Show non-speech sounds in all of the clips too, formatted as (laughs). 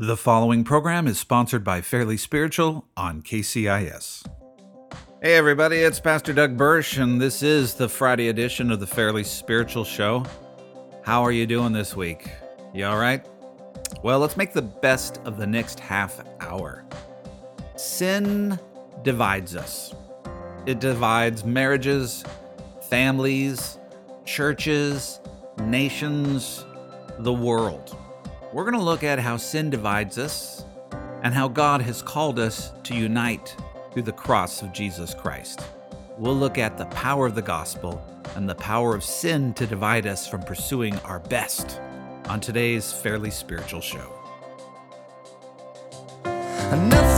The following program is sponsored by Fairly Spiritual on KCIS. Hey, everybody, it's Pastor Doug Burch, and this is the Friday edition of the Fairly Spiritual Show. How are you doing this week? You all right? Well, let's make the best of the next half hour. Sin divides us, it divides marriages, families, churches, nations, the world. We're going to look at how sin divides us and how God has called us to unite through the cross of Jesus Christ. We'll look at the power of the gospel and the power of sin to divide us from pursuing our best on today's Fairly Spiritual Show. Nothing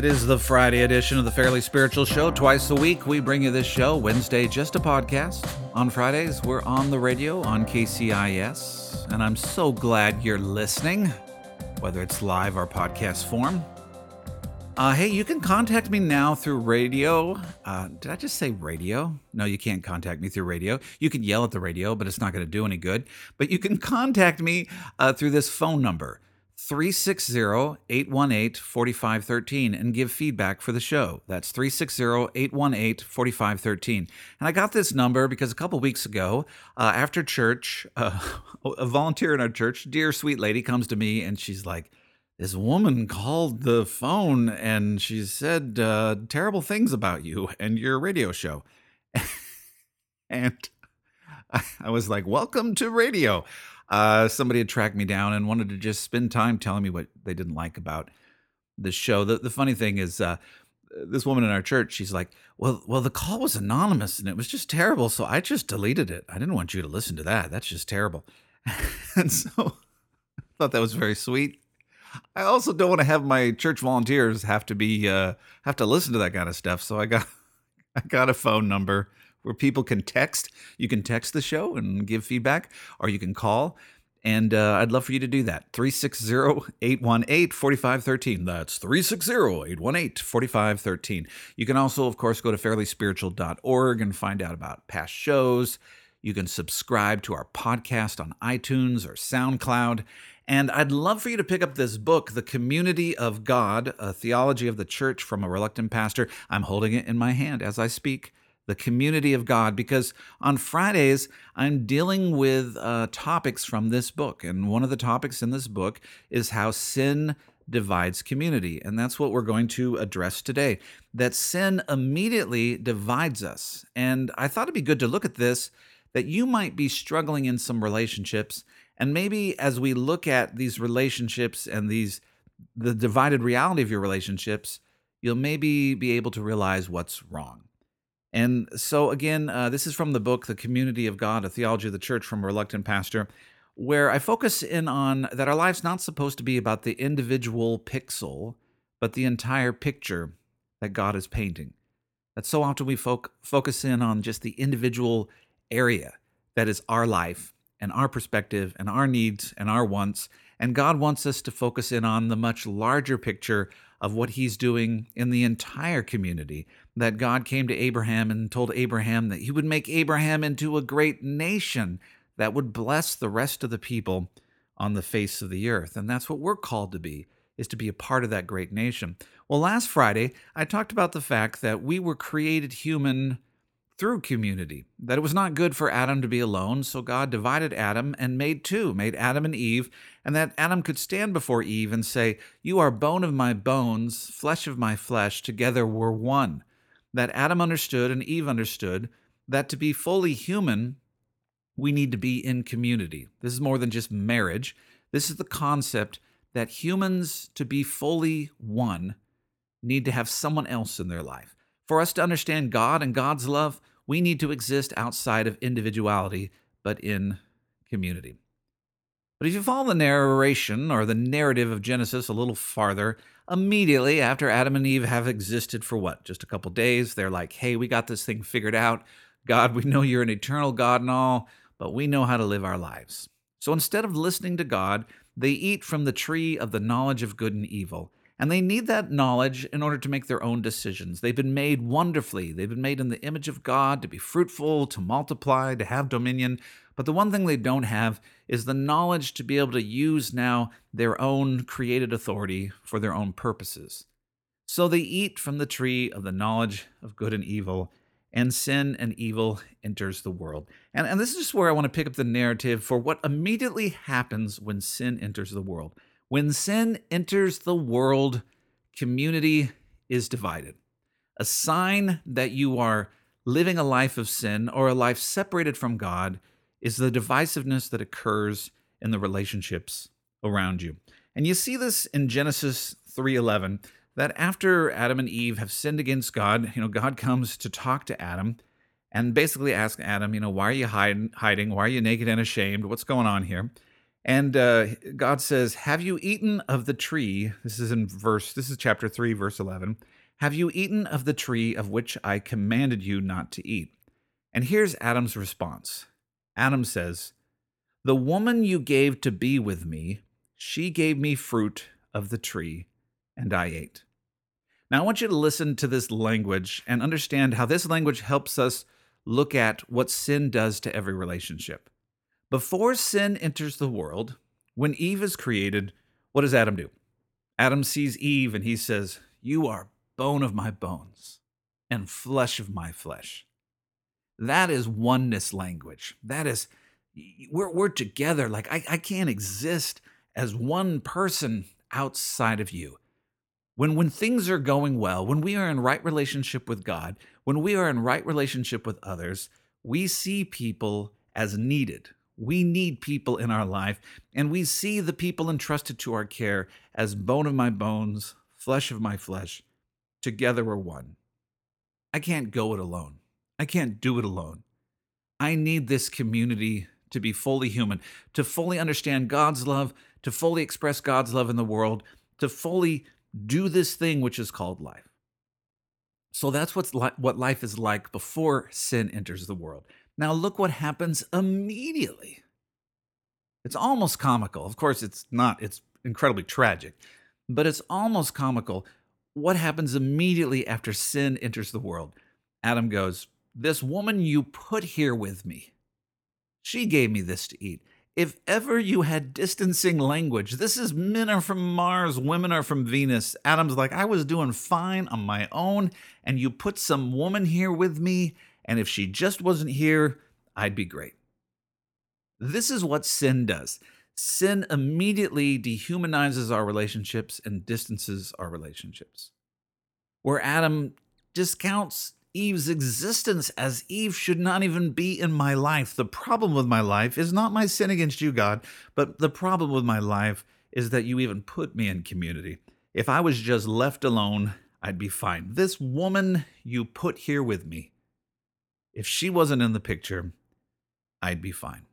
it is the Friday edition of the Fairly Spiritual Show. Twice a week, we bring you this show. Wednesday, just a podcast. On Fridays, we're on the radio on KCIS, and I'm so glad you're listening, whether it's live or podcast form. Uh, hey, you can contact me now through radio. Uh, did I just say radio? No, you can't contact me through radio. You can yell at the radio, but it's not going to do any good. But you can (laughs) contact me uh, through this phone number, 360 818 4513, and give feedback for the show. That's 360 818 4513. And I got this number because a couple weeks ago, uh, after church, uh, (laughs) a volunteer in our church, dear sweet lady, comes to me and she's like, this woman called the phone and she said uh, terrible things about you and your radio show. (laughs) and I, (laughs) I was like, welcome to radio. Uh, somebody had tracked me down and wanted to just spend time telling me what they didn't like about the show. The, the funny thing is, uh, this woman in our church, she's like, well, well, the call was anonymous and it was just terrible. So I just deleted it. I didn't want you to listen to that. That's just terrible. (laughs) and so (laughs) I thought that was very sweet. I also don't want to have my church volunteers have to be uh, have to listen to that kind of stuff. So I got (laughs) I got a phone number where people can text. You can text the show and give feedback, or you can call. And uh, I'd love for you to do that. 360 818 4513. That's 360 818 4513. You can also, of course, go to fairlyspiritual.org and find out about past shows. You can subscribe to our podcast on iTunes or SoundCloud. And I'd love for you to pick up this book, The Community of God, a theology of the church from a reluctant pastor. I'm holding it in my hand as I speak. The Community of God, because on Fridays, I'm dealing with uh, topics from this book. And one of the topics in this book is how sin divides community. And that's what we're going to address today. That sin immediately divides us. And I thought it'd be good to look at this that you might be struggling in some relationships and maybe as we look at these relationships and these the divided reality of your relationships you'll maybe be able to realize what's wrong and so again uh, this is from the book the community of god a theology of the church from reluctant pastor where i focus in on that our life's not supposed to be about the individual pixel but the entire picture that god is painting that so often we foc- focus in on just the individual area that is our life and our perspective and our needs and our wants. And God wants us to focus in on the much larger picture of what He's doing in the entire community. That God came to Abraham and told Abraham that He would make Abraham into a great nation that would bless the rest of the people on the face of the earth. And that's what we're called to be, is to be a part of that great nation. Well, last Friday, I talked about the fact that we were created human through community, that it was not good for Adam to be alone, so God divided Adam and made two, made Adam and Eve, and that Adam could stand before Eve and say, You are bone of my bones, flesh of my flesh, together we're one. That Adam understood and Eve understood that to be fully human, we need to be in community. This is more than just marriage. This is the concept that humans, to be fully one, need to have someone else in their life. For us to understand God and God's love, we need to exist outside of individuality, but in community. But if you follow the narration or the narrative of Genesis a little farther, Immediately after Adam and Eve have existed for what, just a couple days, they're like, hey, we got this thing figured out. God, we know you're an eternal God and all, but we know how to live our lives. So instead of listening to God, they eat from the tree of the knowledge of good and evil. And they need that knowledge in order to make their own decisions. They've been made wonderfully. They've been made in the image of God to be fruitful, to multiply, to have dominion. But the one thing they don't have is the knowledge to be able to use now their own created authority for their own purposes. So they eat from the tree of the knowledge of good and evil, and sin and evil enters the world. And, and this is just where I want to pick up the narrative for what immediately happens when sin enters the world. When sin enters the world, community is divided. A sign that you are living a life of sin or a life separated from God is the divisiveness that occurs in the relationships around you. And you see this in Genesis 3:11 that after Adam and Eve have sinned against God, you know, God comes to talk to Adam and basically ask Adam, you know, why are you hiding, hiding? Why are you naked and ashamed? What's going on here? And uh, God says, Have you eaten of the tree? This is in verse, this is chapter 3, verse 11. Have you eaten of the tree of which I commanded you not to eat? And here's Adam's response Adam says, The woman you gave to be with me, she gave me fruit of the tree, and I ate. Now, I want you to listen to this language and understand how this language helps us look at what sin does to every relationship. Before sin enters the world, when Eve is created, what does Adam do? Adam sees Eve and he says, You are bone of my bones and flesh of my flesh. That is oneness language. That is, we're, we're together. Like, I, I can't exist as one person outside of you. When, when things are going well, when we are in right relationship with God, when we are in right relationship with others, we see people as needed. We need people in our life, and we see the people entrusted to our care as bone of my bones, flesh of my flesh. Together we're one. I can't go it alone. I can't do it alone. I need this community to be fully human, to fully understand God's love, to fully express God's love in the world, to fully do this thing which is called life. So that's what's li- what life is like before sin enters the world. Now, look what happens immediately. It's almost comical. Of course, it's not, it's incredibly tragic, but it's almost comical. What happens immediately after sin enters the world? Adam goes, This woman you put here with me, she gave me this to eat. If ever you had distancing language, this is men are from Mars, women are from Venus. Adam's like, I was doing fine on my own, and you put some woman here with me, and if she just wasn't here, I'd be great. This is what sin does. Sin immediately dehumanizes our relationships and distances our relationships. Where Adam discounts Eve's existence as Eve should not even be in my life. The problem with my life is not my sin against you, God, but the problem with my life is that you even put me in community. If I was just left alone, I'd be fine. This woman you put here with me, if she wasn't in the picture, I'd be fine.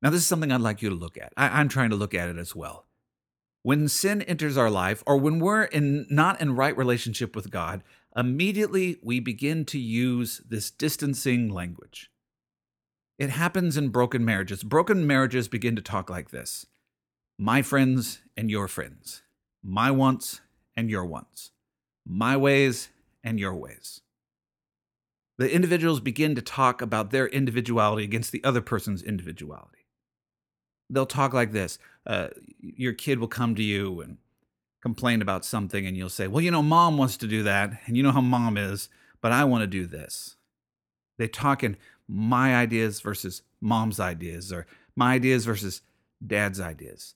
Now, this is something I'd like you to look at. I, am trying to look at it as well. When sin enters our life, or when we're in not in right relationship with God, immediately we begin to use this distancing language. It happens in broken marriages. Broken marriages begin to talk like this My friends and your friends, my wants and your wants, my ways and your ways the individuals begin to talk about their individuality against the other person's individuality. They'll talk like this uh, Your kid will come to you and complain about something, and you'll say, Well, you know, mom wants to do that, and you know how mom is, but I want to do this. They talk in my ideas versus mom's ideas, or my ideas versus dad's ideas.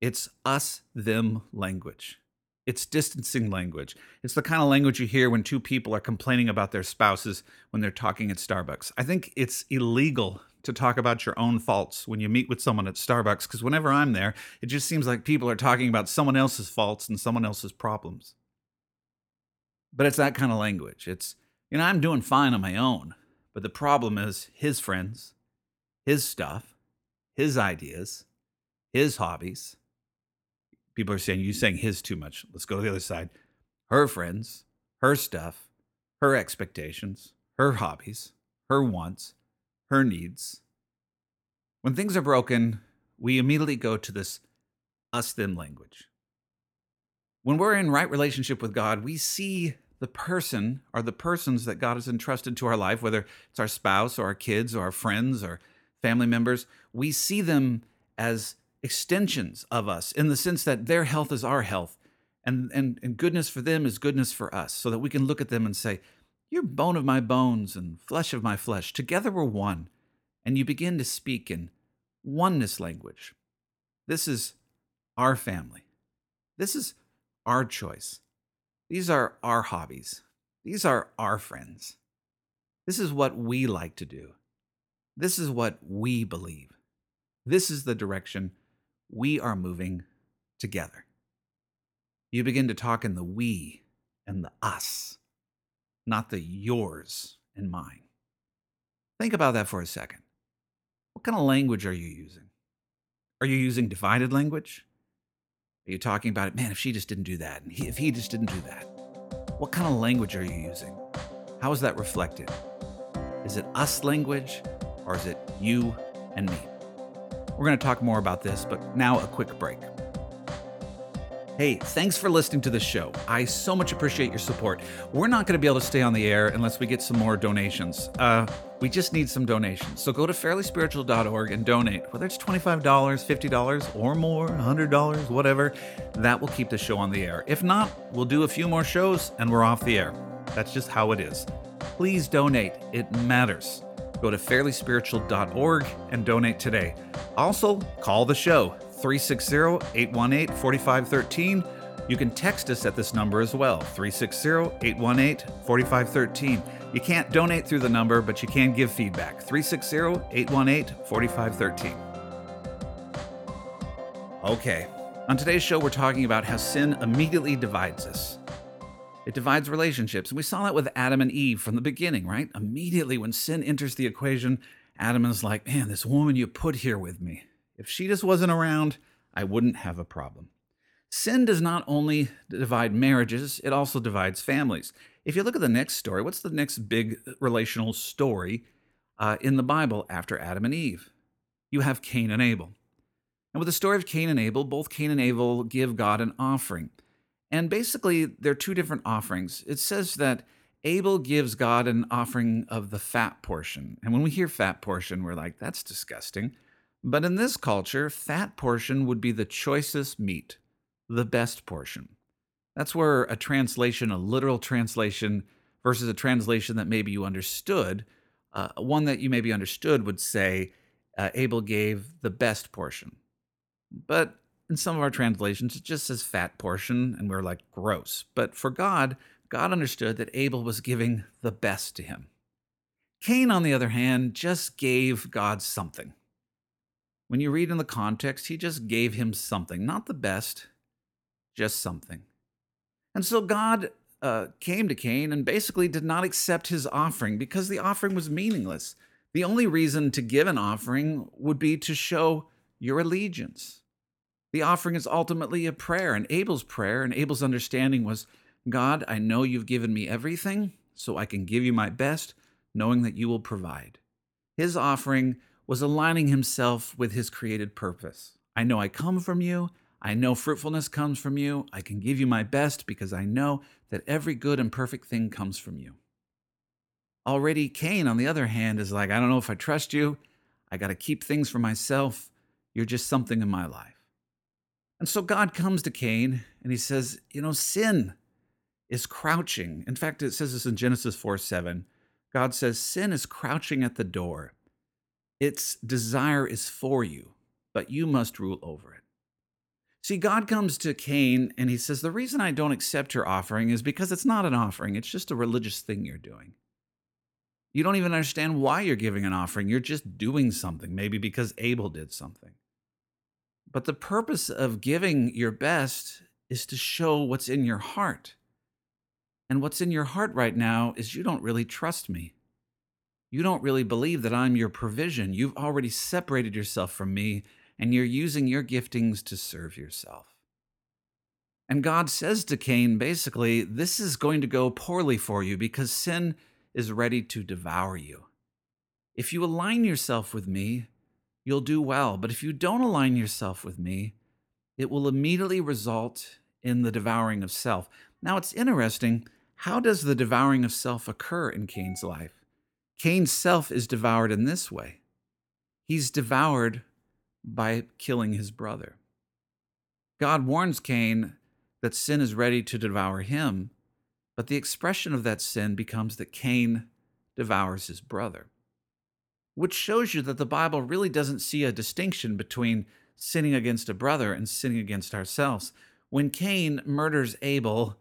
It's us them language. It's distancing language. It's the kind of language you hear when two people are complaining about their spouses when they're talking at Starbucks. I think it's illegal to talk about your own faults when you meet with someone at Starbucks because whenever I'm there, it just seems like people are talking about someone else's faults and someone else's problems. But it's that kind of language. It's, you know, I'm doing fine on my own, but the problem is his friends, his stuff, his ideas, his hobbies People are saying, you're saying his too much. Let's go to the other side. Her friends, her stuff, her expectations, her hobbies, her wants, her needs. When things are broken, we immediately go to this us them language. When we're in right relationship with God, we see the person or the persons that God has entrusted to our life, whether it's our spouse or our kids or our friends or family members, we see them as extensions of us in the sense that their health is our health and, and, and goodness for them is goodness for us, so that we can look at them and say, You're bone of my bones and flesh of my flesh. Together we're one. And you begin to speak in oneness language. This is our family. This is our choice. These are our hobbies. These are our friends. This is what we like to do. This is what we believe. This is the direction we are moving together. You begin to talk in the we and the us, not the yours and mine. Think about that for a second. What kind of language are you using? Are you using divided language? Are you talking about it? Man, if she just didn't do that, and he, if he just didn't do that, what kind of language are you using? How is that reflected? Is it us language or is it you and me? We're going to talk more about this, but now a quick break. Hey, thanks for listening to the show. I so much appreciate your support. We're not going to be able to stay on the air unless we get some more donations. Uh, we just need some donations. So go to fairlyspiritual.org and donate, whether it's $25, $50, or more, $100, whatever. That will keep the show on the air. If not, we'll do a few more shows and we're off the air. That's just how it is. Please donate, it matters. Go to fairlyspiritual.org and donate today. Also, call the show 360 818 4513. You can text us at this number as well 360 818 4513. You can't donate through the number, but you can give feedback 360 818 4513. Okay, on today's show, we're talking about how sin immediately divides us. It divides relationships. And we saw that with Adam and Eve from the beginning, right? Immediately when sin enters the equation, Adam is like, man, this woman you put here with me, if she just wasn't around, I wouldn't have a problem. Sin does not only divide marriages, it also divides families. If you look at the next story, what's the next big relational story uh, in the Bible after Adam and Eve? You have Cain and Abel. And with the story of Cain and Abel, both Cain and Abel give God an offering. And basically, they're two different offerings. It says that Abel gives God an offering of the fat portion. And when we hear fat portion, we're like, that's disgusting. But in this culture, fat portion would be the choicest meat, the best portion. That's where a translation, a literal translation, versus a translation that maybe you understood, uh, one that you maybe understood would say, uh, Abel gave the best portion. But in some of our translations, it just says fat portion, and we're like, gross. But for God, God understood that Abel was giving the best to him. Cain, on the other hand, just gave God something. When you read in the context, he just gave him something, not the best, just something. And so God uh, came to Cain and basically did not accept his offering because the offering was meaningless. The only reason to give an offering would be to show your allegiance. The offering is ultimately a prayer, and Abel's prayer and Abel's understanding was God, I know you've given me everything, so I can give you my best, knowing that you will provide. His offering was aligning himself with his created purpose. I know I come from you. I know fruitfulness comes from you. I can give you my best because I know that every good and perfect thing comes from you. Already, Cain, on the other hand, is like, I don't know if I trust you. I got to keep things for myself. You're just something in my life. And so God comes to Cain and he says, You know, sin is crouching. In fact, it says this in Genesis 4 7. God says, Sin is crouching at the door. Its desire is for you, but you must rule over it. See, God comes to Cain and he says, The reason I don't accept your offering is because it's not an offering, it's just a religious thing you're doing. You don't even understand why you're giving an offering. You're just doing something, maybe because Abel did something. But the purpose of giving your best is to show what's in your heart. And what's in your heart right now is you don't really trust me you don't really believe that I'm your provision. You've already separated yourself from me, and you're using your giftings to serve yourself. And God says to Cain, basically, this is going to go poorly for you because sin is ready to devour you. If you align yourself with me, you'll do well. But if you don't align yourself with me, it will immediately result in the devouring of self. Now, it's interesting. How does the devouring of self occur in Cain's life? Cain's self is devoured in this way he's devoured by killing his brother. God warns Cain that sin is ready to devour him, but the expression of that sin becomes that Cain devours his brother, which shows you that the Bible really doesn't see a distinction between sinning against a brother and sinning against ourselves. When Cain murders Abel,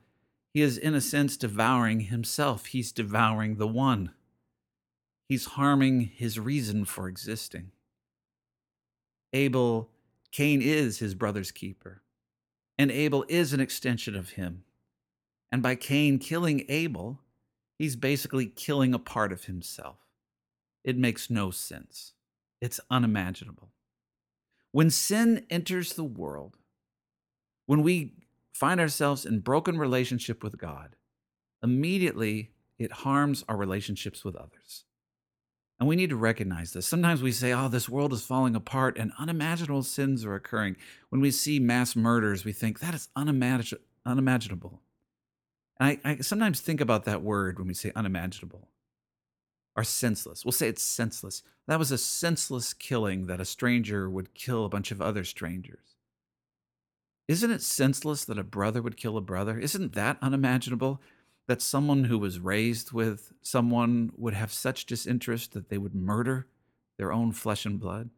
he is in a sense devouring himself. He's devouring the one. He's harming his reason for existing. Abel, Cain is his brother's keeper, and Abel is an extension of him. And by Cain killing Abel, he's basically killing a part of himself. It makes no sense. It's unimaginable. When sin enters the world, when we find ourselves in broken relationship with God, immediately it harms our relationships with others. And we need to recognize this. Sometimes we say, oh, this world is falling apart and unimaginable sins are occurring. When we see mass murders, we think that is unimagin- unimaginable. And I, I sometimes think about that word when we say unimaginable or senseless. We'll say it's senseless. That was a senseless killing that a stranger would kill a bunch of other strangers. Isn't it senseless that a brother would kill a brother? Isn't that unimaginable? That someone who was raised with someone would have such disinterest that they would murder their own flesh and blood?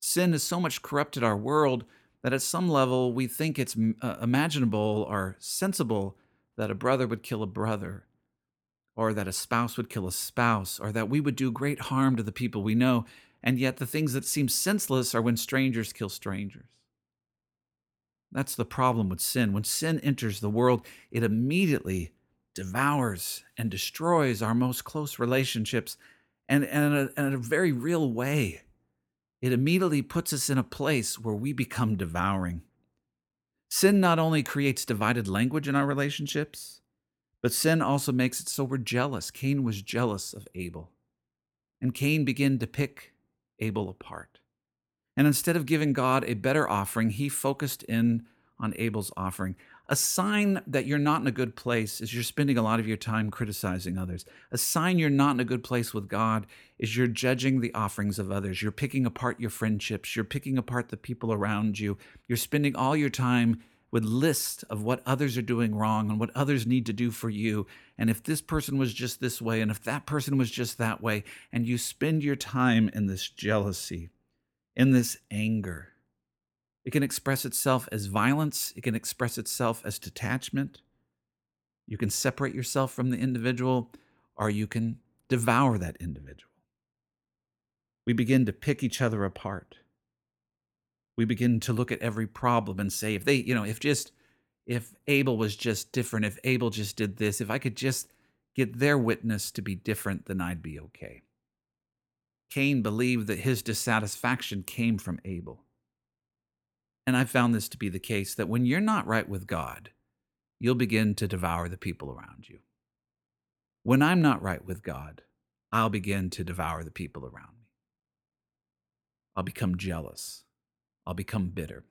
Sin has so much corrupted our world that at some level we think it's uh, imaginable or sensible that a brother would kill a brother, or that a spouse would kill a spouse, or that we would do great harm to the people we know. And yet, the things that seem senseless are when strangers kill strangers. That's the problem with sin. When sin enters the world, it immediately devours and destroys our most close relationships, and, and in, a, in a very real way. It immediately puts us in a place where we become devouring. Sin not only creates divided language in our relationships, but sin also makes it so we're jealous. Cain was jealous of Abel, and Cain began to pick Abel apart. And instead of giving God a better offering, he focused in on Abel's offering. A sign that you're not in a good place is you're spending a lot of your time criticizing others. A sign you're not in a good place with God is you're judging the offerings of others. You're picking apart your friendships. You're picking apart the people around you. You're spending all your time with lists of what others are doing wrong and what others need to do for you. And if this person was just this way, and if that person was just that way, and you spend your time in this jealousy in this anger. It can express itself as violence, it can express itself as detachment. You can separate yourself from the individual, or you can devour that individual. We begin to pick each other apart. We begin to look at every problem and say, if they, you know, if just, if Abel was just different, if Abel just did this, if I could just get their witness to be different, then I'd be okay. Cain believed that his dissatisfaction came from Abel. And I found this to be the case that when you're not right with God, you'll begin to devour the people around you. When I'm not right with God, I'll begin to devour the people around me. I'll become jealous. I'll become bitter.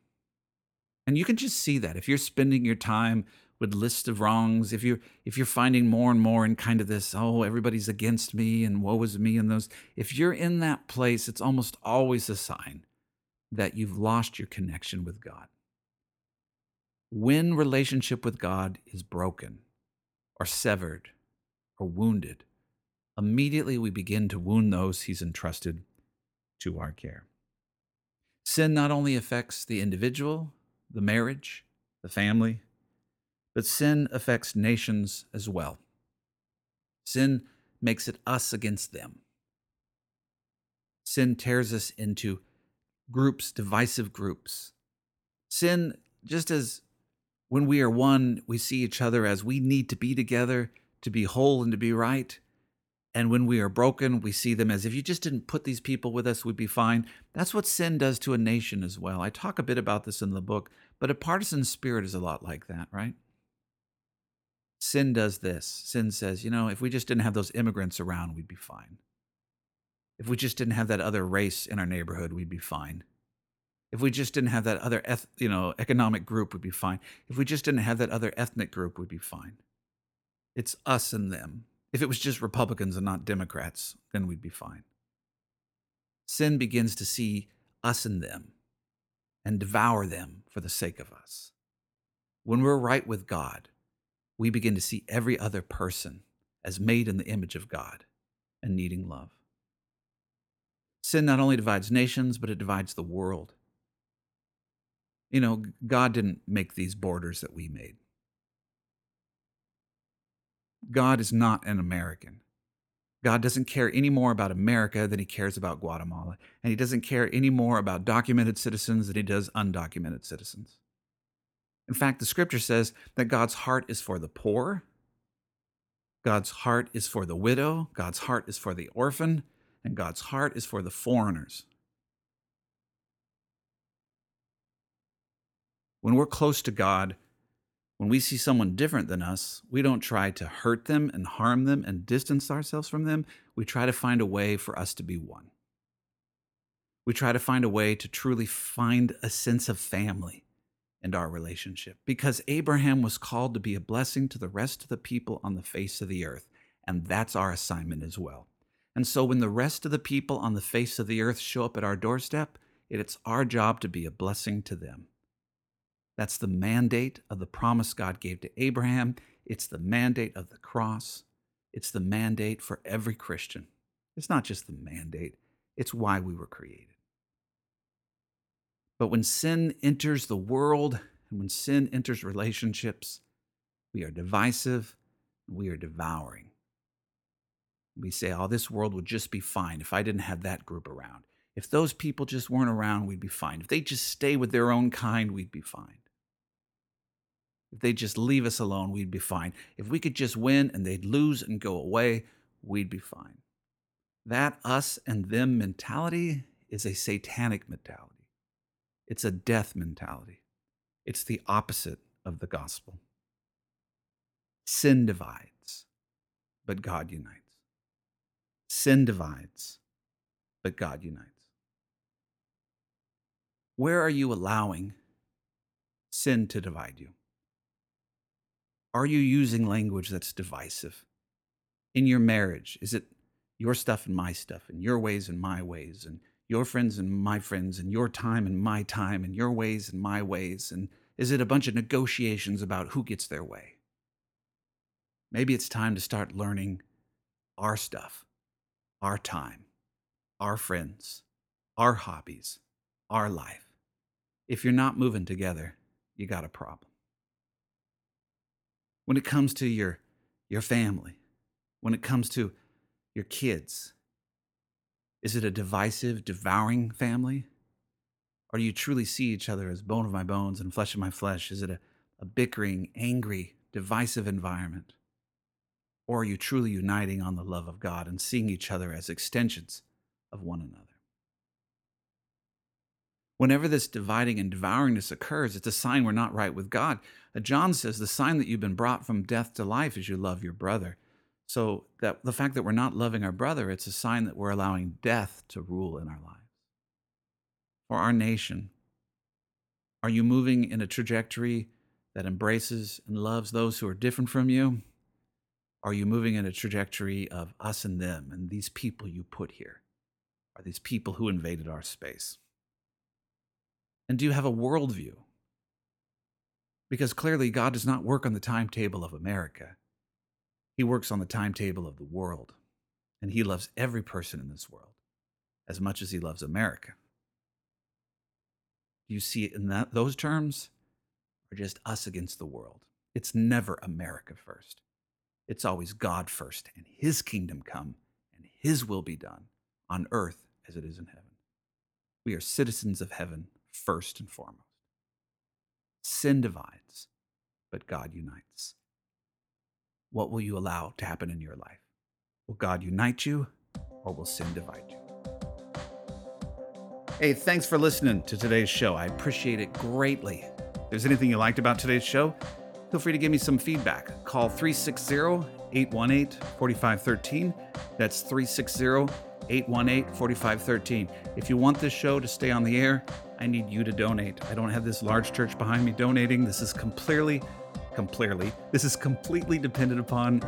And you can just see that if you're spending your time with lists of wrongs, if you're if you're finding more and more in kind of this, oh, everybody's against me and woe is me and those, if you're in that place, it's almost always a sign that you've lost your connection with God. When relationship with God is broken or severed or wounded, immediately we begin to wound those he's entrusted to our care. Sin not only affects the individual, the marriage, the family, but sin affects nations as well. Sin makes it us against them. Sin tears us into groups, divisive groups. Sin, just as when we are one, we see each other as we need to be together to be whole and to be right. And when we are broken, we see them as if you just didn't put these people with us, we'd be fine. That's what sin does to a nation as well. I talk a bit about this in the book, But a partisan spirit is a lot like that, right? Sin does this. Sin says, you know, if we just didn't have those immigrants around, we'd be fine. If we just didn't have that other race in our neighborhood, we'd be fine. If we just didn't have that other, eth- you know, economic group, we'd be fine. If we just didn't have that other ethnic group, we'd be fine. It's us and them. If it was just Republicans and not Democrats, then we'd be fine. Sin begins to see us and them and devour them for the sake of us. When we're right with God, we begin to see every other person as made in the image of God and needing love. Sin not only divides nations, but it divides the world. You know, God didn't make these borders that we made. God is not an American. God doesn't care any more about America than he cares about Guatemala. And he doesn't care any more about documented citizens than he does undocumented citizens. In fact, the scripture says that God's heart is for the poor, God's heart is for the widow, God's heart is for the orphan, and God's heart is for the foreigners. When we're close to God, when we see someone different than us, we don't try to hurt them and harm them and distance ourselves from them. We try to find a way for us to be one. We try to find a way to truly find a sense of family in our relationship because Abraham was called to be a blessing to the rest of the people on the face of the earth. And that's our assignment as well. And so when the rest of the people on the face of the earth show up at our doorstep, it's our job to be a blessing to them. That's the mandate of the promise God gave to Abraham. It's the mandate of the cross. It's the mandate for every Christian. It's not just the mandate, it's why we were created. But when sin enters the world and when sin enters relationships, we are divisive and we are devouring. We say, oh, this world would just be fine if I didn't have that group around. If those people just weren't around, we'd be fine. If they just stay with their own kind, we'd be fine. If they just leave us alone, we'd be fine. If we could just win and they'd lose and go away, we'd be fine. That us and them mentality is a satanic mentality. It's a death mentality. It's the opposite of the gospel. Sin divides, but God unites. Sin divides, but God unites. Where are you allowing sin to divide you? Are you using language that's divisive? In your marriage, is it your stuff and my stuff, and your ways and my ways, and your friends and my friends, and your time and my time, and your ways and my ways? And is it a bunch of negotiations about who gets their way? Maybe it's time to start learning our stuff, our time, our friends, our hobbies, our life. If you're not moving together, you got a problem when it comes to your, your family, when it comes to your kids? Is it a divisive, devouring family? Or do you truly see each other as bone of my bones and flesh of my flesh? Is it a, a bickering, angry, divisive environment? Or are you truly uniting on the love of God and seeing each other as extensions of one another? Whenever this dividing and devouringness occurs, it's a sign we're not right with God. Uh, John says the sign that you've been brought from death to life is you love your brother. So that the fact that we're not loving our brother, it's a sign that we're allowing death to rule in our lives. For our nation, are you moving in a trajectory that embraces and loves those who are different from you? Are you moving in a trajectory of us and them and these people you put here? Are these people who invaded our space? And do you have a worldview? Because clearly, God does not work on the timetable of America. He works on the timetable of the world. And He loves every person in this world as much as He loves America. Do you see it in that, those terms? Or just us against the world? It's never America first. It's always God first, and His kingdom come, and His will be done on earth as it is in heaven. We are citizens of heaven first and foremost. Sin divides, but God unites. What will you allow to happen in your life? Will God unite you or will sin divide you? Hey, thanks for listening to today's show. I appreciate it greatly. If there's anything you liked about today's show, feel free to give me some feedback. Call 360 818 4513. That's 360 818 4513. If you want this show to stay on the air, I need you to donate. I don't have this large church behind me donating. This is completely, completely, this is completely dependent upon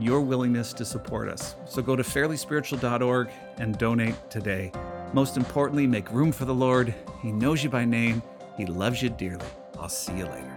your willingness to support us. So go to fairlyspiritual.org and donate today. Most importantly, make room for the Lord. He knows you by name, He loves you dearly. I'll see you later.